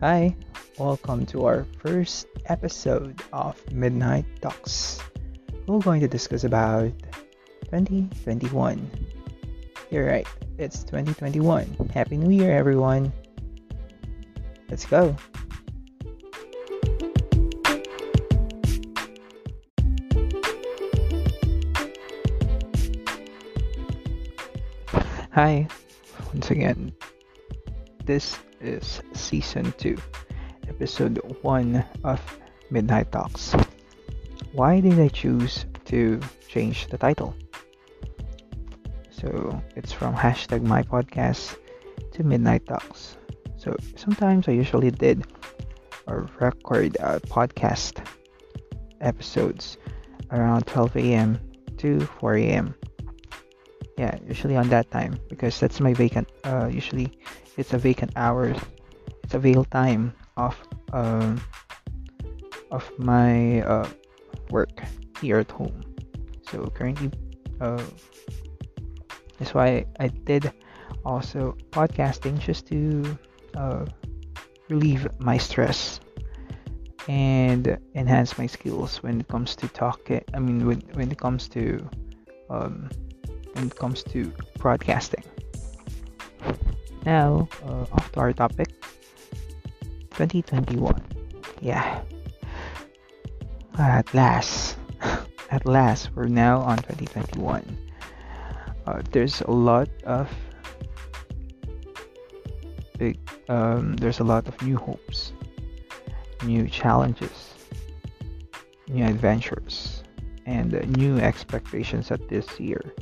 Hi, welcome to our first episode of Midnight Talks. We're going to discuss about 2021. You're right, it's 2021. Happy New Year, everyone. Let's go. Hi, once again. This is season 2, episode 1 of Midnight Talks. Why did I choose to change the title? So it's from hashtag my podcast to Midnight Talks. So sometimes I usually did or record uh, podcast episodes around 12 a.m. to 4 a.m. Yeah, usually on that time because that's my vacant. Uh, usually it's a vacant hours. It's a veil time of um of my uh, work here at home. So currently, uh, that's why I did also podcasting just to uh, relieve my stress and enhance my skills when it comes to talking. I mean, when when it comes to um, when it comes to broadcasting. Now, uh, off to our topic. 2021. Yeah. At last, at last, we're now on 2021. Uh, there's a lot of big, um, there's a lot of new hopes, new challenges, new adventures, and uh, new expectations at this year.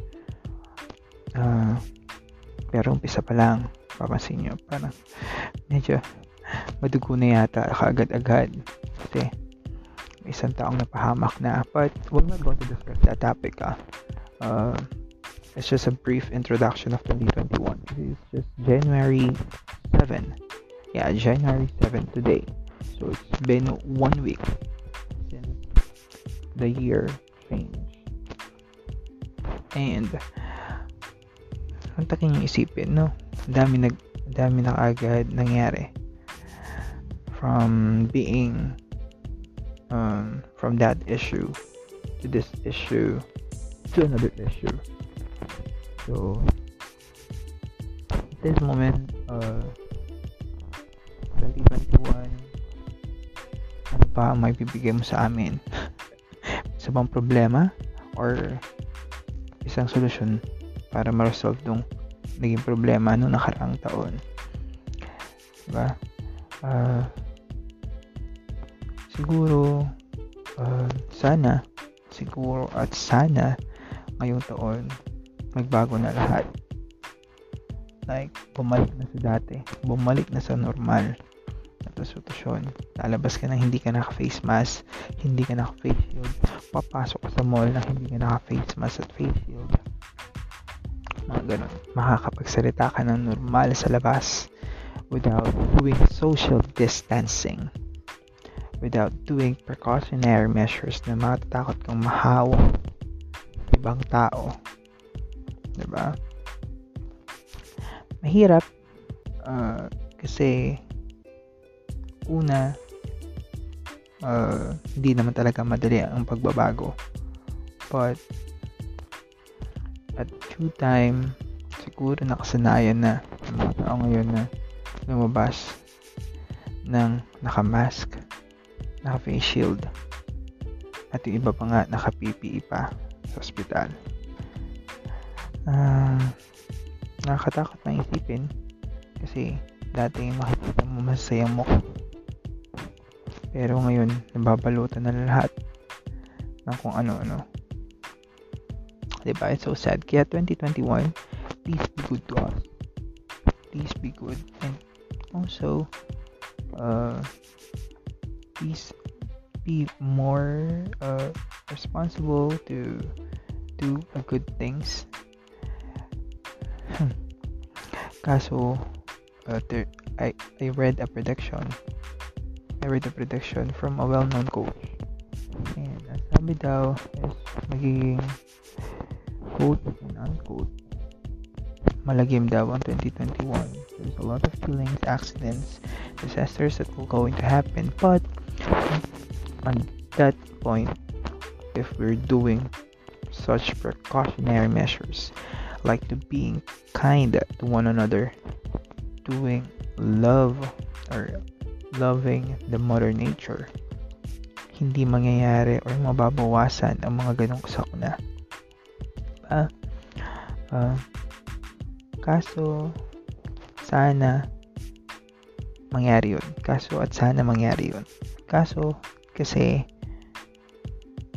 Uh, pero umpisa pa lang, papansin nyo, parang medyo madugo na yata kaagad-agad. Kasi isang taong napahamak na but we're not going to discuss that topic ah. Uh, it's just a brief introduction of 2021 it's just January 7 yeah January 7 today. So it's been one week since the year changed. And ang taking yung isipin no? Dami nag dami na agad nangyari. From being um, from that issue to this issue to another issue. So this moment uh, 2021 ano pa ang may bibigay mo sa amin? Isa bang problema or isang solusyon para ma-resolve tong naging problema no nakaraang taon. Diba? Uh, siguro uh, sana siguro at sana ngayong taon magbago na lahat. Like bumalik na sa dati. Bumalik na sa normal na sitwasyon lalabas ka na hindi ka naka face mask hindi ka naka face shield. Papasok ka sa mall na hindi ka naka face mask at face shield mga ganun makakapagsalita ka ng normal sa labas without doing social distancing without doing precautionary measures na matatakot kang mahawa ibang tao. ba? Mahirap uh, kasi una uh, hindi naman talaga madali ang pagbabago. But at two time siguro nakasanayan na ng mga tao ngayon na lumabas ng nakamask naka face shield. At yung iba pa nga naka PPE pa sa ospital. Uh, nakakatakot na isipin kasi dati makikita mo masayang mo pero ngayon nababalutan na lahat ng kung ano-ano diba it's so sad kaya 2021 please be good to us please be good and also uh, please be more uh, responsible to do good things. Kaso, uh, I, I read a prediction. I read a prediction from a well-known coach. And sabi daw is magiging quote and unquote malagim daw ang 2021. There's a lot of killings, accidents, disasters that will going to happen. But on that point, if we're doing such precautionary measures, like to being kind to one another, doing love or loving the mother nature, hindi mangyayari or mababawasan ang mga ganong sakuna. Diba? Uh, kaso, sana mangyari yun. Kaso at sana mangyari yun. Kaso, kasi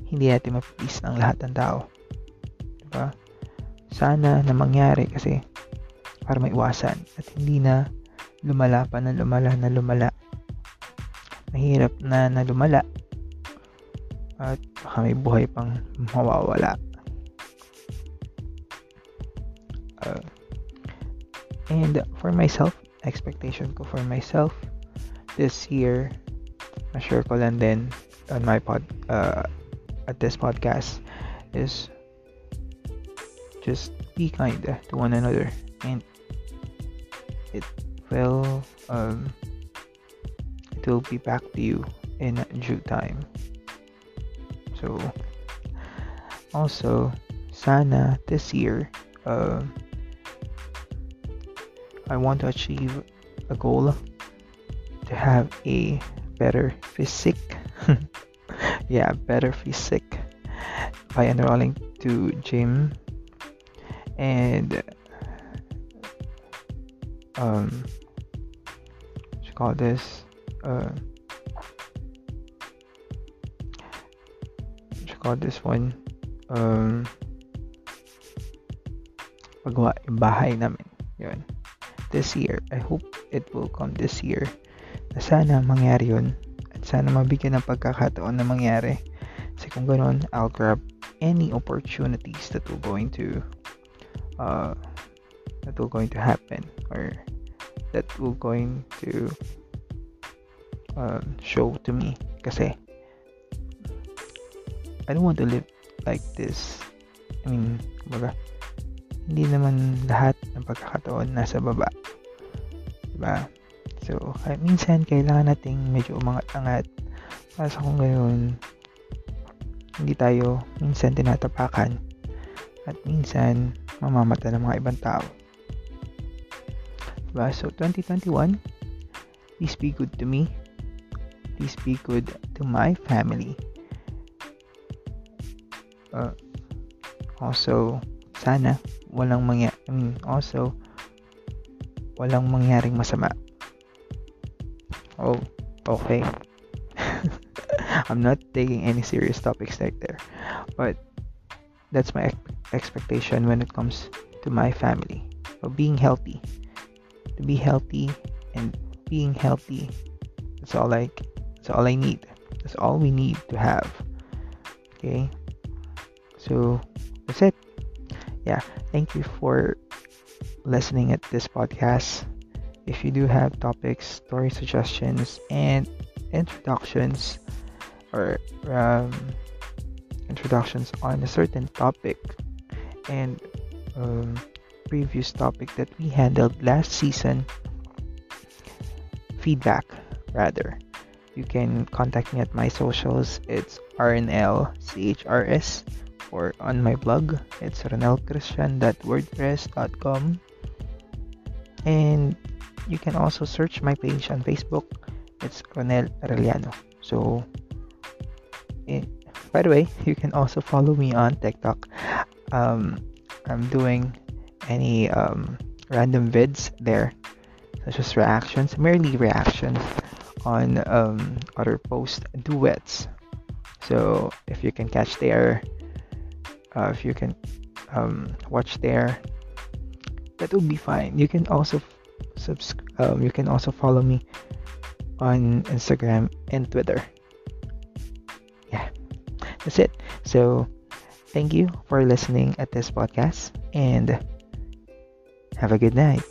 hindi natin mapipis ang lahat ng tao. Diba? Sana na mangyari kasi para maiwasan at hindi na lumala pa na lumala na lumala. Mahirap na na lumala at baka may buhay pang mawawala. Uh, and for myself, expectation ko for myself this year, ma-share ko lang din on my pod, uh, at this podcast is just be kind to one another. And it will um, it will be back to you in due time. So also sana this year uh, I want to achieve a goal to have a better physique. Yeah, better physique by enrolling to gym. And um what you call this? Uh what call this one? Um pagawa yung bahay namin. Yun this year. I hope it will come this year na sana mangyari yun. Sana mabigyan ng pagkakataon na mangyari. Kasi kung ganoon, I'll grab any opportunities that will going to uh, that will going to happen or that will going to uh, show to me. Kasi I don't want to live like this. I mean baga hindi naman lahat ng pagkakataon nasa baba diba So, kaya minsan kailangan nating medyo umangat-angat para sa kung gayon hindi tayo minsan tinatapakan at minsan mamamata ng mga ibang tao. Diba? So, 2021, please be good to me. Please be good to my family. Uh, also, sana walang mangyari, I mean, also, walang mangyaring masama Oh, okay. I'm not taking any serious topics like there. But that's my expectation when it comes to my family. Of being healthy. To be healthy and being healthy. That's all I that's all I need. That's all we need to have. Okay? So that's it. Yeah, thank you for listening at this podcast. If you do have topics, story suggestions, and introductions or um, introductions on a certain topic and um, previous topic that we handled last season, feedback rather, you can contact me at my socials. It's rnlchrs or on my blog. It's ronelchristian.wordpress.com. And you can also search my page on Facebook. It's Ronel Arellano. So, eh, by the way, you can also follow me on TikTok. Um, I'm doing any um, random vids there, such as reactions, merely reactions on um, other post duets. So if you can catch there, uh, if you can um, watch there, that would be fine. You can also subs- um, you can also follow me on Instagram and Twitter. Yeah, that's it. So, thank you for listening at this podcast and have a good night.